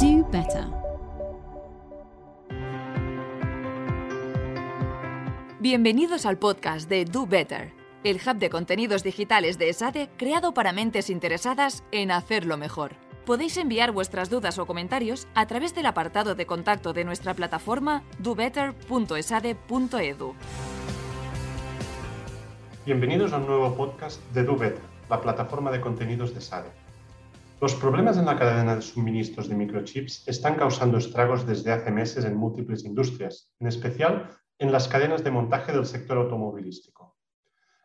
Do better. Bienvenidos al podcast de Do Better, el hub de contenidos digitales de ESADE creado para mentes interesadas en hacerlo mejor. Podéis enviar vuestras dudas o comentarios a través del apartado de contacto de nuestra plataforma dobetter.esade.edu. Bienvenidos a un nuevo podcast de Do Better, la plataforma de contenidos de SADE. Los problemas en la cadena de suministros de microchips están causando estragos desde hace meses en múltiples industrias, en especial en las cadenas de montaje del sector automovilístico.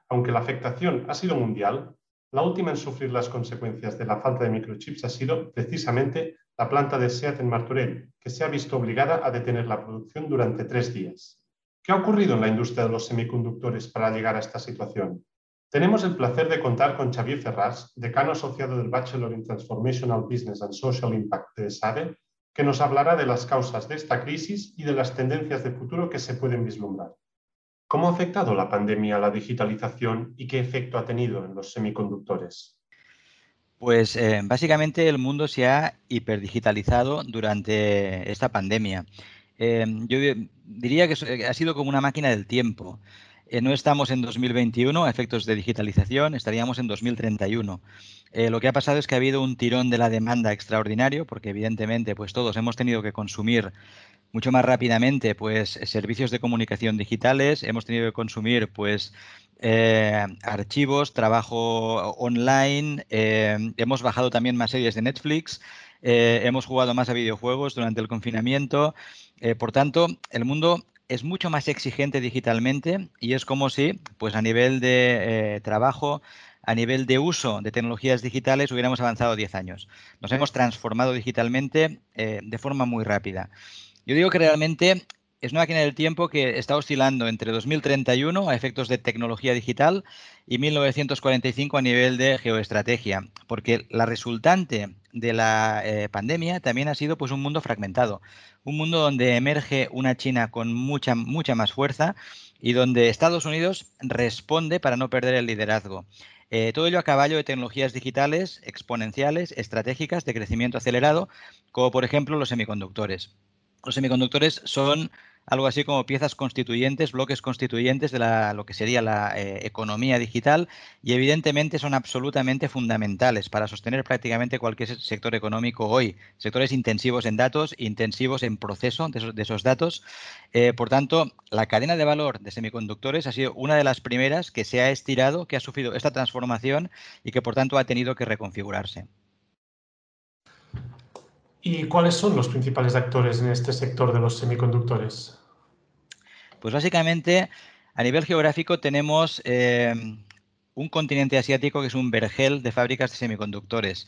Aunque la afectación ha sido mundial, la última en sufrir las consecuencias de la falta de microchips ha sido precisamente la planta de SEAT en Martorell, que se ha visto obligada a detener la producción durante tres días. ¿Qué ha ocurrido en la industria de los semiconductores para llegar a esta situación? Tenemos el placer de contar con Xavier Ferraz, decano asociado del Bachelor in Transformational Business and Social Impact de SADE, que nos hablará de las causas de esta crisis y de las tendencias de futuro que se pueden vislumbrar. ¿Cómo ha afectado la pandemia a la digitalización y qué efecto ha tenido en los semiconductores? Pues eh, básicamente el mundo se ha hiperdigitalizado durante esta pandemia. Eh, yo diría que ha sido como una máquina del tiempo. Eh, no estamos en 2021 a efectos de digitalización, estaríamos en 2031. Eh, lo que ha pasado es que ha habido un tirón de la demanda extraordinario, porque evidentemente pues todos hemos tenido que consumir mucho más rápidamente pues servicios de comunicación digitales, hemos tenido que consumir pues eh, archivos, trabajo online, hemos bajado también más series de Netflix, hemos jugado más a videojuegos durante el confinamiento. por tanto, el mundo es mucho más exigente digitalmente y es como si, pues a nivel de eh, trabajo, a nivel de uso de tecnologías digitales, hubiéramos avanzado 10 años. Nos hemos transformado digitalmente eh, de forma muy rápida. Yo digo que realmente es una máquina del tiempo que está oscilando entre 2031 a efectos de tecnología digital y 1945 a nivel de geoestrategia, porque la resultante de la eh, pandemia también ha sido pues un mundo fragmentado, un mundo donde emerge una China con mucha mucha más fuerza y donde Estados Unidos responde para no perder el liderazgo. Eh, todo ello a caballo de tecnologías digitales exponenciales, estratégicas, de crecimiento acelerado, como por ejemplo los semiconductores. Los semiconductores son algo así como piezas constituyentes, bloques constituyentes de lo que sería la eh, economía digital y evidentemente son absolutamente fundamentales para sostener prácticamente cualquier sector económico hoy. Sectores intensivos en datos, intensivos en proceso de esos, datos. Eh, por tanto, la cadena de valor de semiconductores ha sido una de las primeras que se ha estirado, que ha sufrido esta transformación y que por tanto ha tenido que reconfigurarse. ¿Y cuáles son los principales actores en este sector de los semiconductores? Pues básicamente, a nivel geográfico tenemos eh, un continente asiático que es un vergel de fábricas de semiconductores.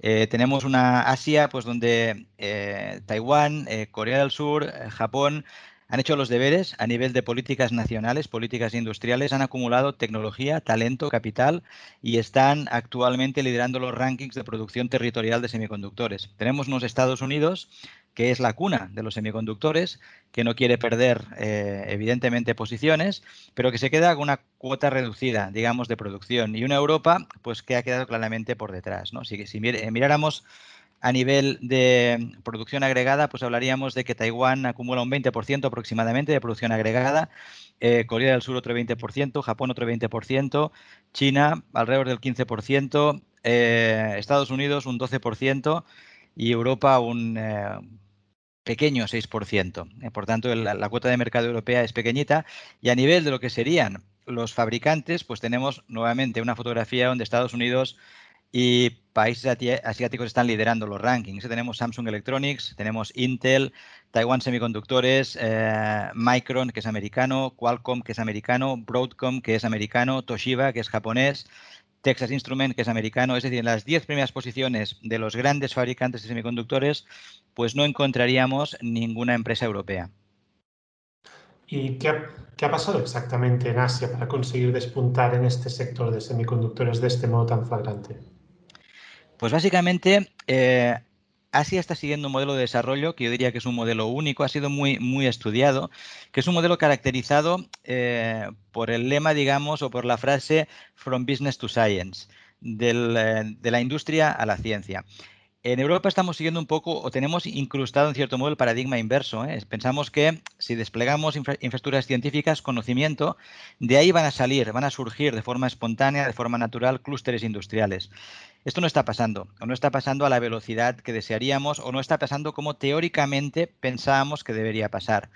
Eh, tenemos una Asia, pues donde eh, Taiwán, Corea del Sur, Japón han hecho los deberes a nivel de políticas nacionales, políticas industriales, han acumulado tecnología, talento, capital y están actualmente liderando los rankings de producción territorial de semiconductores. Tenemos unos Estados Unidos que es la cuna de los semiconductores, que no quiere perder eh, evidentemente posiciones, pero que se queda con una cuota reducida, digamos, de producción. Y una Europa, pues que ha quedado claramente por detrás. ¿no? Si, si miráramos a nivel de producción agregada, pues hablaríamos de que Taiwán acumula un 20% aproximadamente de producción agregada, eh, Corea del Sur otro 20%, Japón otro 20%, China alrededor del 15%, eh, Estados Unidos un 12% y Europa un eh, pequeño 6%. por tanto, la cuota de mercado europea es pequeñita y a nivel de lo que serían los fabricantes, pues tenemos nuevamente una fotografía donde Estados Unidos y países asiáticos están liderando los rankings. Tenemos Samsung Electronics, tenemos Intel, Taiwan Semiconductores, eh, Micron, que es americano, Qualcomm, que es americano, Broadcom, que es americano, Toshiba, que es japonés, Texas Instrument, que es americano. Es decir, en las 10 primeras posiciones de los grandes fabricantes de semiconductores, pues no encontraríamos ninguna empresa europea. ¿Y qué ha, pasado exactamente en Asia para conseguir despuntar en este sector de semiconductores de este modo tan flagrante? Pues básicamente, eh, Asia está siguiendo un modelo de desarrollo que yo diría que es un modelo único, ha sido muy, muy estudiado, que es un modelo caracterizado eh, por el lema, digamos, o por la frase From Business to Science, eh, de la industria a la ciencia. En Europa estamos siguiendo un poco, o tenemos incrustado en cierto modo el paradigma inverso. Pensamos que si desplegamos infraestructuras científicas, conocimiento, de ahí van a salir, van a surgir de forma espontánea, de forma natural, clústeres industriales. Esto no está pasando, o no está pasando a la velocidad que desearíamos, o no está pasando como teóricamente pensábamos que debería pasar.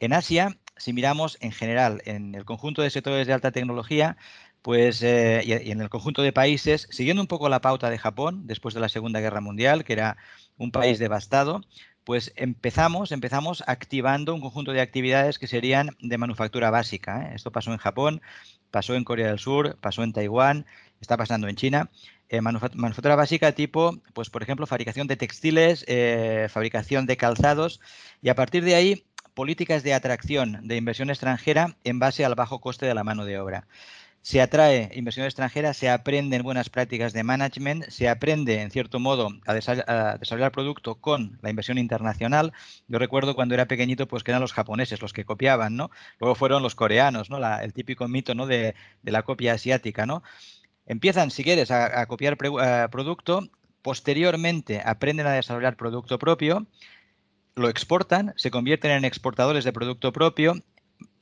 En Asia, si miramos en general en el conjunto de sectores de alta tecnología, pues, eh, y, en el conjunto de países, siguiendo un poco la pauta de Japón después de la Segunda Guerra Mundial, que era un país devastado, pues empezamos, empezamos activando un conjunto de actividades que serían de manufactura básica. ¿eh? Esto pasó en Japón, pasó en Corea del Sur, pasó en Taiwán, está pasando en China. Eh, manufactura básica tipo, pues por ejemplo, fabricación de textiles, fabricación de calzados, y a partir de ahí, políticas de atracción de inversión extranjera en base al bajo coste de la mano de obra se atrae inversión extranjera, se aprenden buenas prácticas de management, se aprende, en cierto modo, a, desarrollar producto con la inversión internacional. Yo recuerdo cuando era pequeñito, pues que eran los japoneses los que copiaban, ¿no? Luego fueron los coreanos, ¿no? el típico mito, ¿no? De, la copia asiática, ¿no? Empiezan, si quieres, a, copiar producto, posteriormente aprenden a desarrollar producto propio, lo exportan, se convierten en exportadores de producto propio,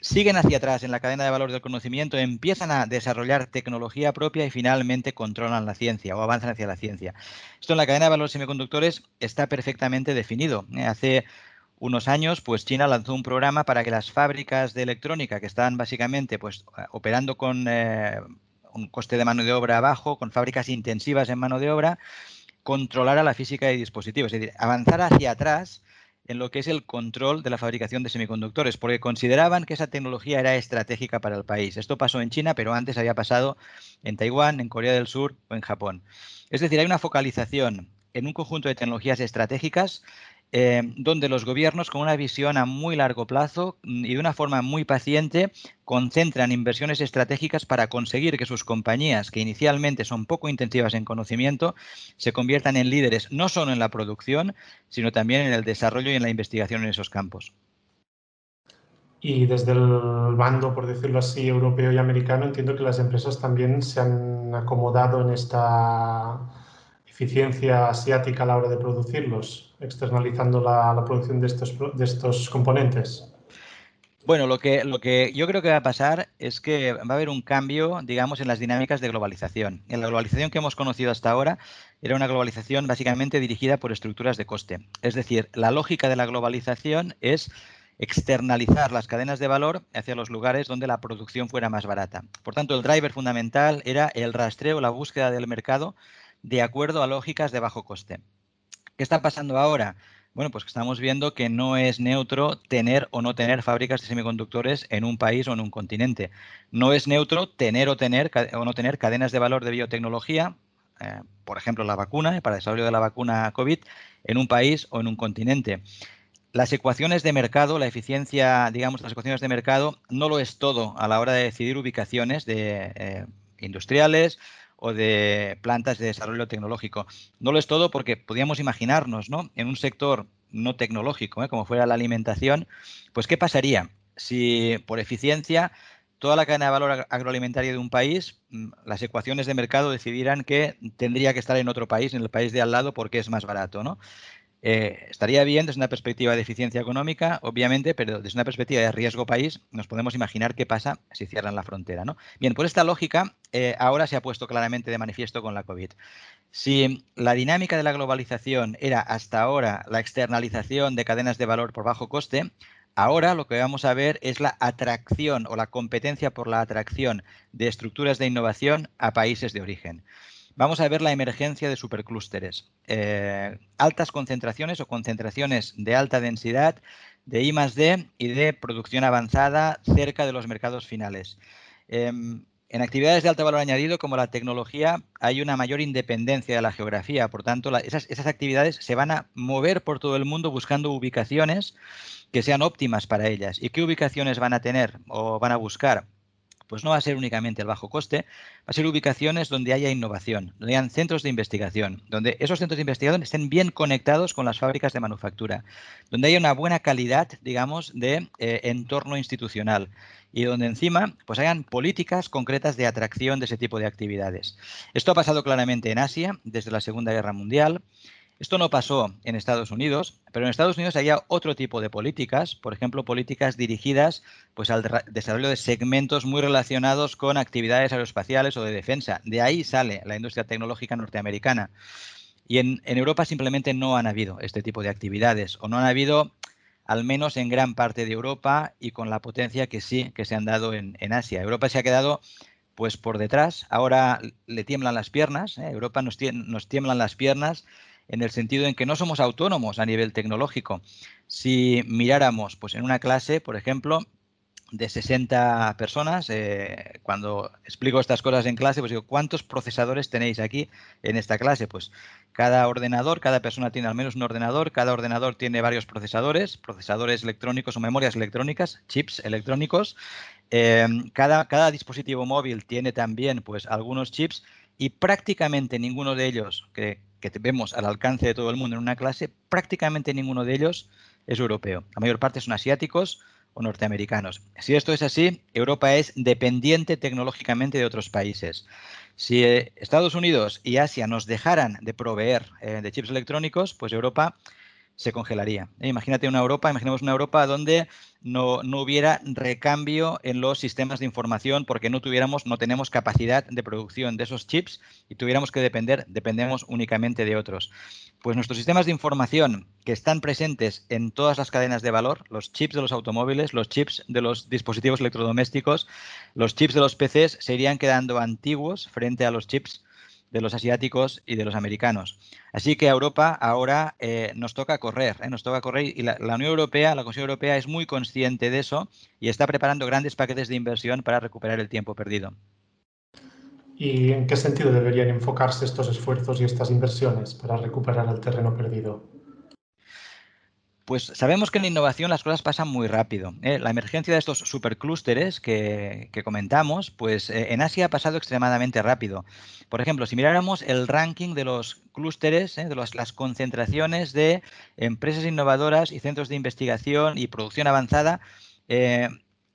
siguen hacia atrás en la cadena de valor del conocimiento, empiezan a desarrollar tecnología propia y finalmente controlan la ciencia o avanzan hacia la ciencia. Esto en la cadena de valor semiconductores está perfectamente definido. ¿eh? Hace unos años, pues China lanzó un programa para que las fábricas de electrónica que están básicamente pues operando con eh, un coste de mano de obra bajo, con fábricas intensivas en mano de obra, controlara la física de dispositivos, es decir, avanzar hacia atrás en lo que es el control de la fabricación de semiconductores, porque consideraban que esa tecnología era estratégica para el país. Esto pasó en China, pero antes había pasado en Taiwán, en Corea del Sur o en Japón. Es decir, hay una focalización en un conjunto de tecnologías estratégicas eh, donde los gobiernos con una visión a muy largo plazo mm, y de una forma muy paciente concentran inversiones estratégicas para conseguir que sus compañías, que inicialmente son poco intensivas en conocimiento, se conviertan en líderes no solo en la producción, sino también en el desarrollo y en la investigación en esos campos. Y desde el bando, por decirlo así, europeo y americano, entiendo que las empresas también se han acomodado en esta eficiencia asiática a la hora de producirlos, externalizando la, producción de estos, de estos componentes? Bueno, lo que, lo que yo creo que va a pasar es que va a haber un cambio, digamos, en las dinámicas de globalización. En la globalización que hemos conocido hasta ahora era una globalización básicamente dirigida por estructuras de coste. Es decir, la lógica de la globalización es externalizar las cadenas de valor hacia los lugares donde la producción fuera más barata. Por tanto, el driver fundamental era el rastreo, la búsqueda del mercado de acuerdo a lógicas de bajo coste. ¿Qué está pasando ahora? Bueno, pues estamos viendo que no es neutro tener o no tener fábricas de semiconductores en un país o en un continente. No es neutro tener o, tener, o no tener cadenas de valor de biotecnología, eh, por ejemplo, la vacuna, para el desarrollo de la vacuna COVID, en un país o en un continente. Las ecuaciones de mercado, la eficiencia, digamos, las ecuaciones de mercado, no lo es todo a la hora de decidir ubicaciones de eh, industriales o de plantas de desarrollo tecnológico. No lo es todo porque podríamos imaginarnos, ¿no? En un sector no tecnológico, ¿eh? como fuera la alimentación, pues ¿qué pasaría si por eficiencia toda la cadena de valor agroalimentaria de un país, mm, las ecuaciones de mercado decidieran que tendría que estar en otro país, en el país de al lado, porque es más barato, ¿no? Eh, estaría bien desde una perspectiva de eficiencia económica, obviamente, pero desde una perspectiva de riesgo país, nos podemos imaginar qué pasa si cierran la frontera. ¿no? Bien, pues esta lógica eh, ahora se ha puesto claramente de manifiesto con la COVID. Si la dinámica de la globalización era hasta ahora la externalización de cadenas de valor por bajo coste, ahora lo que vamos a ver es la atracción o la competencia por la atracción de estructuras de innovación a países de origen vamos a ver la emergencia de superclústeres. Eh, altas concentraciones o concentraciones de alta densidad de I D y de producción avanzada cerca de los mercados finales. Em, en actividades de alto valor añadido como la tecnología hay una mayor independencia de la geografía, por tanto esas, esas actividades se van a mover por todo el mundo buscando ubicaciones que sean óptimas para ellas. ¿Y qué ubicaciones van a tener o van a buscar? Pues no va a ser únicamente el bajo coste, va a ser ubicaciones donde haya innovación, donde hayan centros de investigación, donde esos centros de investigación estén bien conectados con las fábricas de manufactura, donde haya una buena calidad, digamos, de eh, entorno institucional y donde encima pues hayan políticas concretas de atracción de ese tipo de actividades. Esto ha pasado claramente en Asia desde la Segunda Guerra Mundial. Esto no pasó en Estados Unidos, pero en Estados Unidos había otro tipo de políticas, por ejemplo, políticas dirigidas pues, al desarrollo de segmentos muy relacionados con actividades aeroespaciales o de defensa. De ahí sale la industria tecnológica norteamericana. Y en, Europa simplemente no han habido este tipo de actividades, o no han habido, al menos en gran parte de Europa, y con la potencia que sí que se han dado en, Asia. Europa se ha quedado pues por detrás. Ahora le tiemblan las piernas. ¿eh? Europa nos, nos tiemblan las piernas en el sentido en que no somos autónomos a nivel tecnológico. Si miráramos pues, en una clase, por ejemplo, de 60 personas, eh, cuando explico estas cosas en clase, pues digo, ¿cuántos procesadores tenéis aquí en esta clase? Pues cada ordenador, cada persona tiene al menos un ordenador, cada ordenador tiene varios procesadores, procesadores electrónicos o memorias electrónicas, chips electrónicos. Eh, cada, cada dispositivo móvil tiene también pues algunos chips y prácticamente ninguno de ellos, que, que vemos al alcance de todo el mundo en una clase, prácticamente ninguno de ellos es europeo. La mayor parte son asiáticos o norteamericanos. Si esto es así, Europa es dependiente tecnológicamente de otros países. Si eh, Estados Unidos y Asia nos dejaran de proveer eh, de chips electrónicos, pues Europa se congelaría. Eh, imagínate una Europa, imaginemos una Europa donde no, hubiera recambio en los sistemas de información porque no tuviéramos, no tenemos capacidad de producción de esos chips y tuviéramos que depender, dependemos únicamente de otros. Pues nuestros sistemas de información que están presentes en todas las cadenas de valor, los chips de los automóviles, los chips de los dispositivos electrodomésticos, los chips de los PCs, se irían quedando antiguos frente a los chips de los asiáticos y de los americanos. Así que a Europa ahora eh, nos toca correr, eh, nos toca correr y la, Unión Europea, la Comisión Europea es muy consciente de eso y está preparando grandes paquetes de inversión para recuperar el tiempo perdido. ¿Y en qué sentido deberían enfocarse estos esfuerzos y estas inversiones para recuperar el terreno perdido? Pues sabemos que en la innovación las cosas pasan muy rápido. ¿eh? La emergencia de estos superclústeres que, comentamos, pues eh, en Asia ha pasado extremadamente rápido. Por ejemplo, si miráramos el ranking de los clústeres, ¿eh? de las concentraciones de empresas innovadoras y centros de investigación y producción avanzada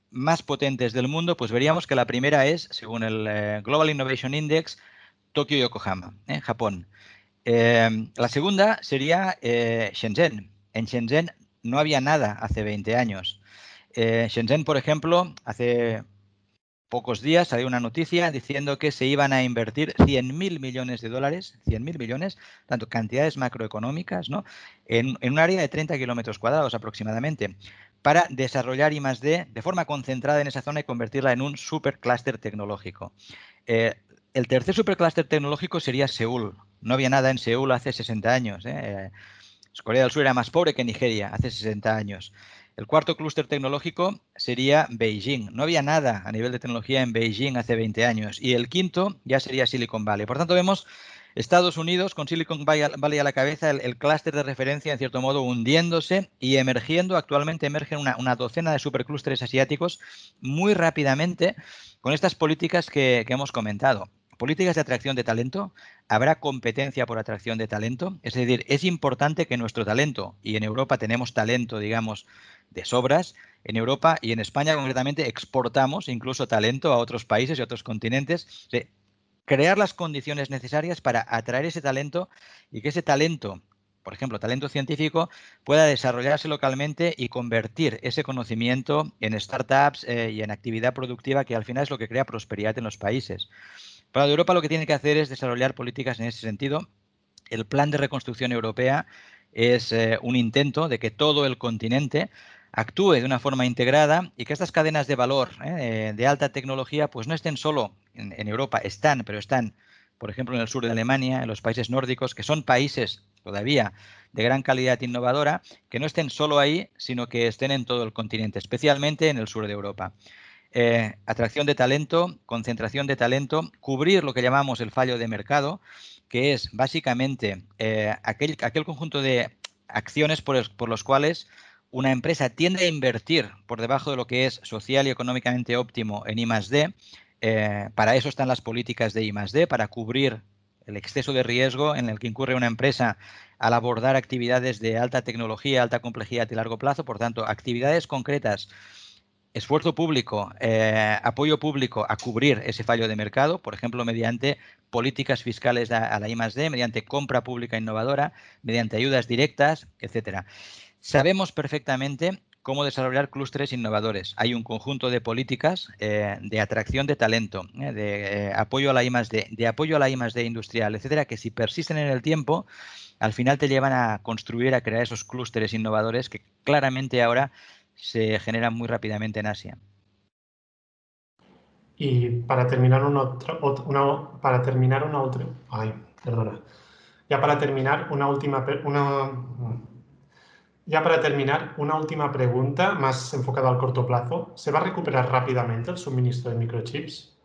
más potentes del mundo, pues veríamos que la primera es, según el Global Innovation Index, Tokio y Yokohama, Japón. la segunda sería Shenzhen, en Shenzhen no había nada hace 20 años. Eh, Shenzhen, por ejemplo, hace pocos días salió una noticia diciendo que se iban a invertir 100.000 millones de dólares, 100.000 millones, tanto cantidades macroeconómicas, ¿no? En, un área de 30 kilómetros cuadrados aproximadamente, para desarrollar I+.D. de forma concentrada en esa zona y convertirla en un superclúster tecnológico. Eh, el tercer superclúster tecnológico sería Seúl. No había nada en Seúl hace 60 años. ¿eh? Corea del Sur era más pobre que Nigeria hace 60 años. El cuarto clúster tecnológico sería Beijing. No había nada a nivel de tecnología en Beijing hace 20 años. Y el quinto ya sería Silicon Valley. Por tanto, vemos Estados Unidos con Silicon Valley a la cabeza, el, clúster de referencia, en cierto modo, hundiéndose y emergiendo. Actualmente emergen una, docena de superclústeres asiáticos muy rápidamente con estas políticas que hemos comentado políticas de atracción de talento, habrá competencia por atracción de talento. Es decir, es importante que nuestro talento, y en Europa tenemos talento, digamos, de sobras, en Europa y en España concretamente exportamos incluso talento a otros países y otros continentes. crear las condiciones necesarias para atraer ese talento y que ese talento por ejemplo, talento científico, pueda desarrollarse localmente y convertir ese conocimiento en startups eh, y en actividad productiva que al final es lo que crea prosperidad en los países. Para Europa lo que tiene que hacer es desarrollar políticas en ese sentido. El plan de reconstrucción europea es eh, un intento de que todo el continente actúe de una forma integrada y que estas cadenas de valor eh, de alta tecnología pues no estén solo en, en, Europa, están, pero están, por ejemplo, en el sur de Alemania, en los países nórdicos, que son países todavía de gran calidad innovadora, que no estén solo ahí, sino que estén en todo el continente, especialmente en el sur de Europa. Eh, atracción de talento, concentración de talento, cubrir lo que llamamos el fallo de mercado, que es básicamente eh, aquel, aquel, conjunto de acciones por, por, los cuales una empresa tiende a invertir por debajo de lo que es social y económicamente óptimo en I+.D. Eh, para eso están las políticas de I+.D., para cubrir el exceso de riesgo en el que incurre una empresa al abordar actividades de alta tecnología, alta complejidad y largo plazo. Por tanto, actividades concretas esfuerzo público, eh, apoyo público a cubrir ese fallo de mercado, por ejemplo, mediante políticas fiscales a, la I mediante compra pública innovadora, mediante ayudas directas, etcétera. Sabemos perfectamente cómo desarrollar clústeres innovadores. Hay un conjunto de políticas eh, de atracción de talento, eh, de apoyo a la I de apoyo a la I industrial, etcétera, que si persisten en el tiempo, al final te llevan a construir, a crear esos clústeres innovadores que claramente ahora se generan muy rápidamente en Asia. Y para terminar una otra, una, para terminar una otra, ay, perdona. Ya para terminar una última una, ya para terminar una última pregunta más enfocada al corto plazo. ¿Se va a recuperar rápidamente el suministro de microchips?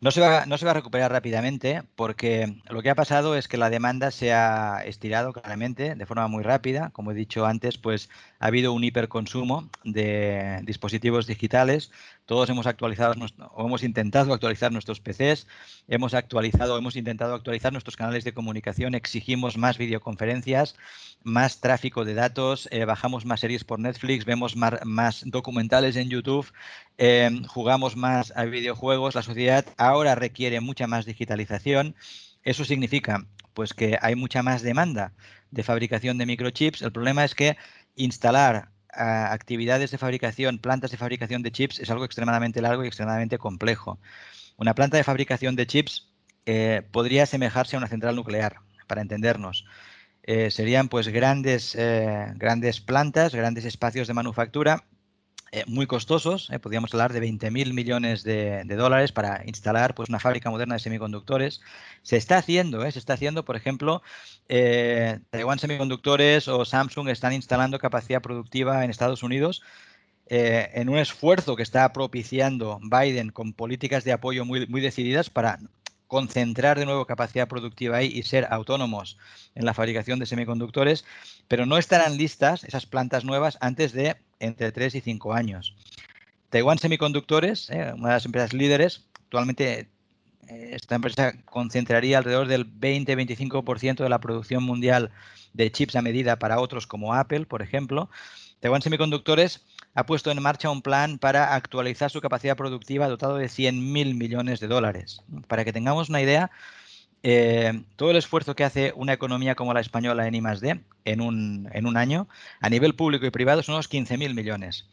No se, va, no se va a recuperar rápidamente porque lo que ha pasado es que la demanda se ha estirado claramente de forma muy rápida. Como he dicho antes, pues ha habido un hiperconsumo de dispositivos digitales. Todos hemos actualizado o hemos intentado actualizar nuestros PCs, hemos actualizado, hemos intentado actualizar nuestros canales de comunicación, exigimos más videoconferencias, más tráfico de datos, eh, bajamos más series por Netflix, vemos más, documentales en YouTube, em, jugamos más a videojuegos. La sociedad ahora requiere mucha más digitalización. Eso significa pues que hay mucha más demanda de fabricación de microchips. El problema es que instalar actividades de fabricación, plantas de fabricación de chips es algo extremadamente largo y extremadamente complejo. Una planta de fabricación de chips eh, podría asemejarse a una central nuclear, para entendernos. Eh, serían pues grandes, eh, grandes plantas, grandes espacios de manufactura eh, muy costosos, podríamos hablar de 20.000 millones de, dólares para instalar pues, una fábrica moderna de semiconductores. Se está haciendo, se está haciendo, por ejemplo, Taiwan Semiconductores o Samsung están instalando capacidad productiva en Estados Unidos en un esfuerzo que está propiciando Biden con políticas de apoyo muy, muy decididas para concentrar de nuevo capacidad productiva ahí y ser autónomos en la fabricación de semiconductores, pero no estarán listas esas plantas nuevas antes de entre 3 y 5 años. Taiwan Semiconductores, eh, una de las empresas líderes, actualmente eh, esta empresa concentraría alrededor del 20-25% de la producción mundial de chips a medida para otros como Apple, por ejemplo. Taiwan Semiconductores ha puesto en marcha un plan para actualizar su capacidad productiva dotado de 100.000 millones de dólares. Para que tengamos una idea, eh, todo el esfuerzo que hace una economía como la española en I+.D. En un, en un año, a nivel público y privado, son unos 15.000 millones.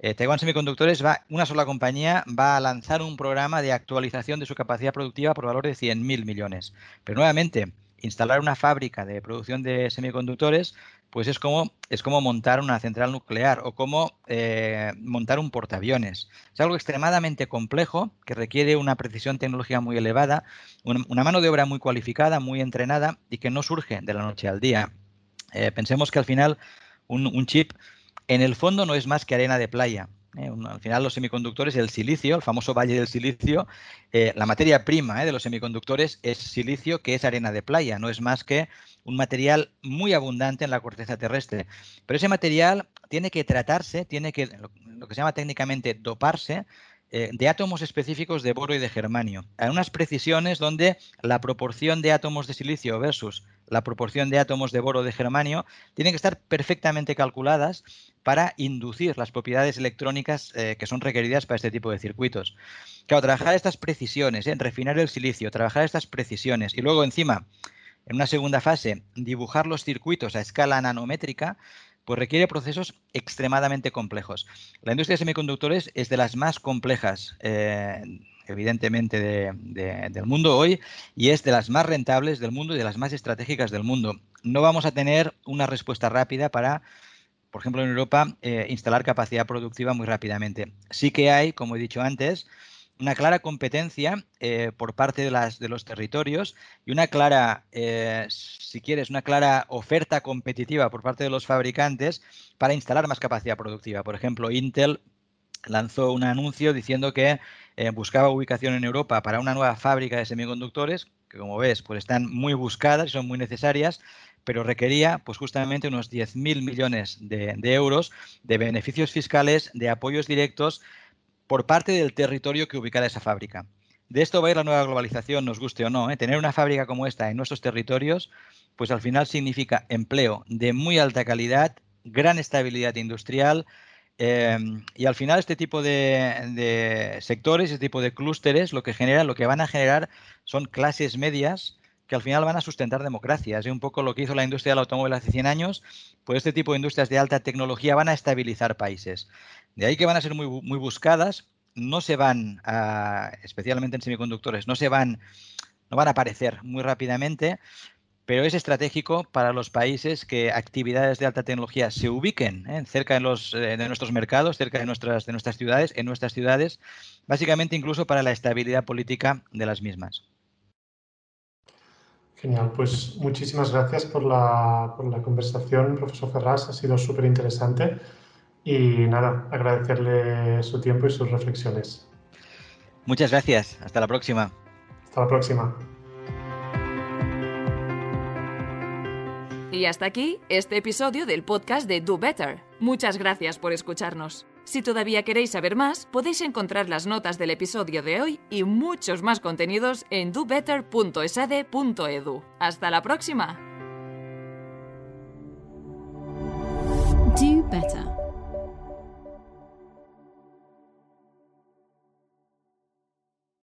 Eh, Taiwan Semiconductores, va, una sola compañía, va a lanzar un programa de actualización de su capacidad productiva por valor de 100.000 millones. Pero nuevamente, instalar una fábrica de producción de semiconductores pues es como, es como montar una central nuclear o como eh, montar un portaaviones. Es algo extremadamente complejo que requiere una precisión tecnológica muy elevada, una, mano de obra muy cualificada, muy entrenada y que no surge de la noche al día. Eh, pensemos que al final un, chip en el fondo no es más que arena de playa. ¿Eh? al final los semiconductores, el silicio, el famoso valle del silicio, la materia prima de los semiconductores es silicio que es arena de playa, no es más que un material muy abundante en la corteza terrestre. Pero ese material tiene que tratarse, tiene que, lo que se llama técnicamente doparse, eh, de átomos específicos de boro y de germanio, a unas precisiones donde la proporción de átomos de silicio versus la proporción de átomos de boro de germanio tienen que estar perfectamente calculadas para inducir las propiedades electrónicas eh, que son requeridas para este tipo de circuitos. Claro, trabajar estas precisiones, en refinar el silicio, trabajar estas precisiones y luego encima en una segunda fase, dibujar los circuitos a escala nanométrica, pues requiere procesos extremadamente complejos. La industria de semiconductores es de las más complejas, eh, evidentemente, del mundo hoy y es de las más rentables del mundo y de las más estratégicas del mundo. No vamos a tener una respuesta rápida para, por ejemplo, en Europa, eh, instalar capacidad productiva muy rápidamente. Sí que hay, como he dicho antes, una clara competencia eh, por parte de, las, de los territorios y una clara, eh, si quieres, una clara oferta competitiva por parte de los fabricantes para instalar más capacidad productiva. Por ejemplo, Intel lanzó un anuncio diciendo que eh, buscaba ubicación en Europa para una nueva fábrica de semiconductores, que como ves, pues están muy buscadas y son muy necesarias, pero requería pues justamente unos 10.000 millones de, de euros de beneficios fiscales, de apoyos directos por parte del territorio que ubicara esa fábrica. De esto va a ir la nueva globalización, nos guste o no. ¿eh? Tener una fábrica como esta en nuestros territorios, pues al final significa empleo de muy alta calidad, gran estabilidad industrial, Em, y al final este tipo de, sectores, este tipo de clústeres, lo que generan, lo que van a generar son clases medias que al final van a sustentar democracias. Es un poco lo que hizo la industria del automóvil hace 100 años, pues este tipo de industrias de alta tecnología van a estabilizar países. De ahí que van a ser muy, muy buscadas, no se van, especialmente en semiconductores, no se van, no van a aparecer muy rápidamente, pero es estratégico para los países que actividades de alta tecnología se ubiquen ¿eh? cerca de, los, eh, de nuestros mercados, cerca de nuestras, de nuestras ciudades, en nuestras ciudades, básicamente incluso para la estabilidad política de las mismas. Genial, pues muchísimas gracias por la, por la conversación, profesor Ferraz, ha sido súper interesante y nada, agradecerle su tiempo y sus reflexiones. Muchas gracias, hasta la próxima. Hasta la próxima. Y hasta aquí este episodio del podcast de Do Better. Muchas gracias por escucharnos. Si todavía queréis saber más, podéis encontrar las notas del episodio de hoy y muchos más contenidos en dobetter.esade.edu. Hasta la próxima. Do Better.